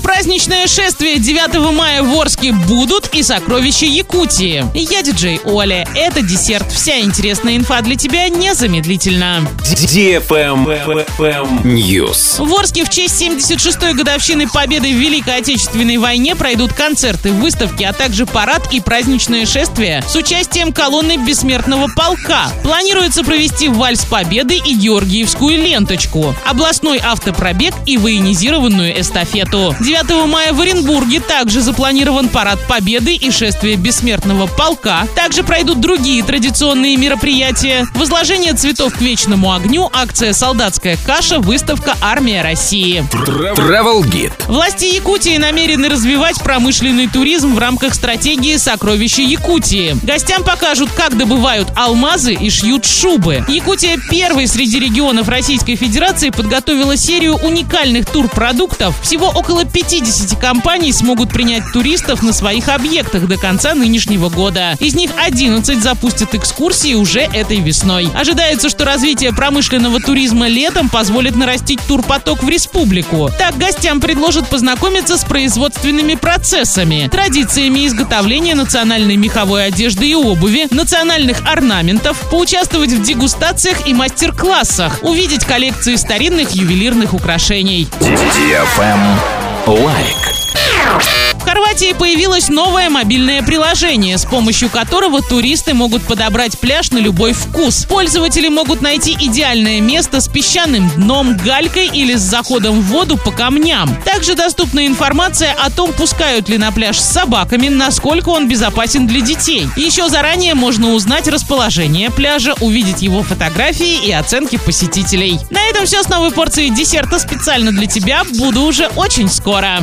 праздничное шествие 9 мая в Орске будут и сокровища Якутии. Я диджей Оля. Это десерт. Вся интересная инфа для тебя незамедлительно. News. В Орске в честь 76-й годовщины победы в Великой Отечественной войне пройдут концерты, выставки, а также парад и праздничное шествие с участием колонны Бессмертного полка. Планируется провести вальс Победы и Георгиевскую ленточку, областной автопробег и военизированную эстафету. 9 мая в Оренбурге также запланирован парад Победы и шествие Бессмертного полка. Также пройдут другие традиционные мероприятия. Возложение цветов к вечному огню, акция «Солдатская каша», выставка «Армия России». Travel Guide. Власти Якутии намерены развивать промышленный туризм в рамках стратегии «Сокровища Якутии». Гостям покажут, как добывают алмазы и шьют шубы. Якутия первой среди регионов Российской Федерации подготовила серию уникальных турпродуктов. Всего около 50 компаний смогут принять туристов на своих объектах до конца нынешнего года. Из них 11 запустят экскурсии уже этой весной. Ожидается, что развитие промышленного туризма летом позволит нарастить турпоток в республику. Так гостям предложат познакомиться с производственными процессами, традициями изготовления национальной меховой одежды и обуви, национальных орнаментов, поучаствовать в дегустациях и мастер-классах, увидеть коллекции старинных ювелирных украшений. Лайк. Хорватии появилось новое мобильное приложение, с помощью которого туристы могут подобрать пляж на любой вкус. Пользователи могут найти идеальное место с песчаным дном, галькой или с заходом в воду по камням. Также доступна информация о том, пускают ли на пляж с собаками, насколько он безопасен для детей. Еще заранее можно узнать расположение пляжа, увидеть его фотографии и оценки посетителей. На этом все с новой порцией десерта специально для тебя. Буду уже очень скоро.